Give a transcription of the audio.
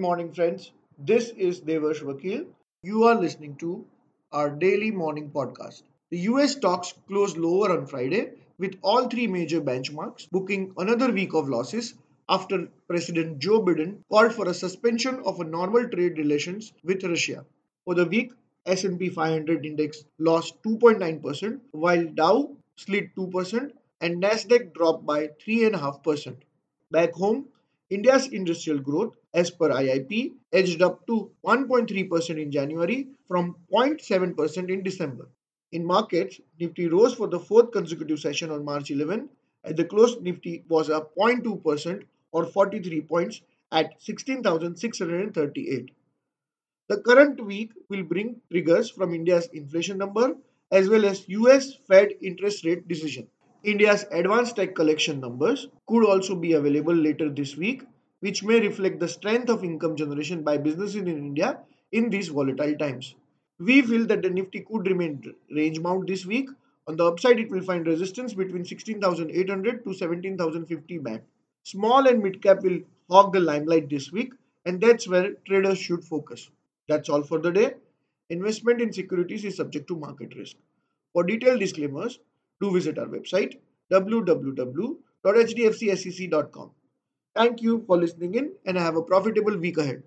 morning, friends. This is Devarsh Vakil. You are listening to our daily morning podcast. The US stocks closed lower on Friday with all three major benchmarks booking another week of losses after President Joe Biden called for a suspension of a normal trade relations with Russia. For the week, S&P 500 index lost 2.9% while Dow slid 2% and Nasdaq dropped by 3.5%. Back home, India's industrial growth, as per IIP, edged up to 1.3% in January from 0.7% in December. In markets, Nifty rose for the fourth consecutive session on March 11. At the close, Nifty was up 0.2% or 43 points at 16,638. The current week will bring triggers from India's inflation number as well as US Fed interest rate decision. India's advanced tax collection numbers could also be available later this week, which may reflect the strength of income generation by businesses in India in these volatile times. We feel that the Nifty could remain range bound this week. On the upside, it will find resistance between 16,800 to 17,050 band. Small and mid cap will hog the limelight this week, and that's where traders should focus. That's all for the day. Investment in securities is subject to market risk. For detailed disclaimers, do visit our website www.hdfcsec.com. Thank you for listening in and have a profitable week ahead.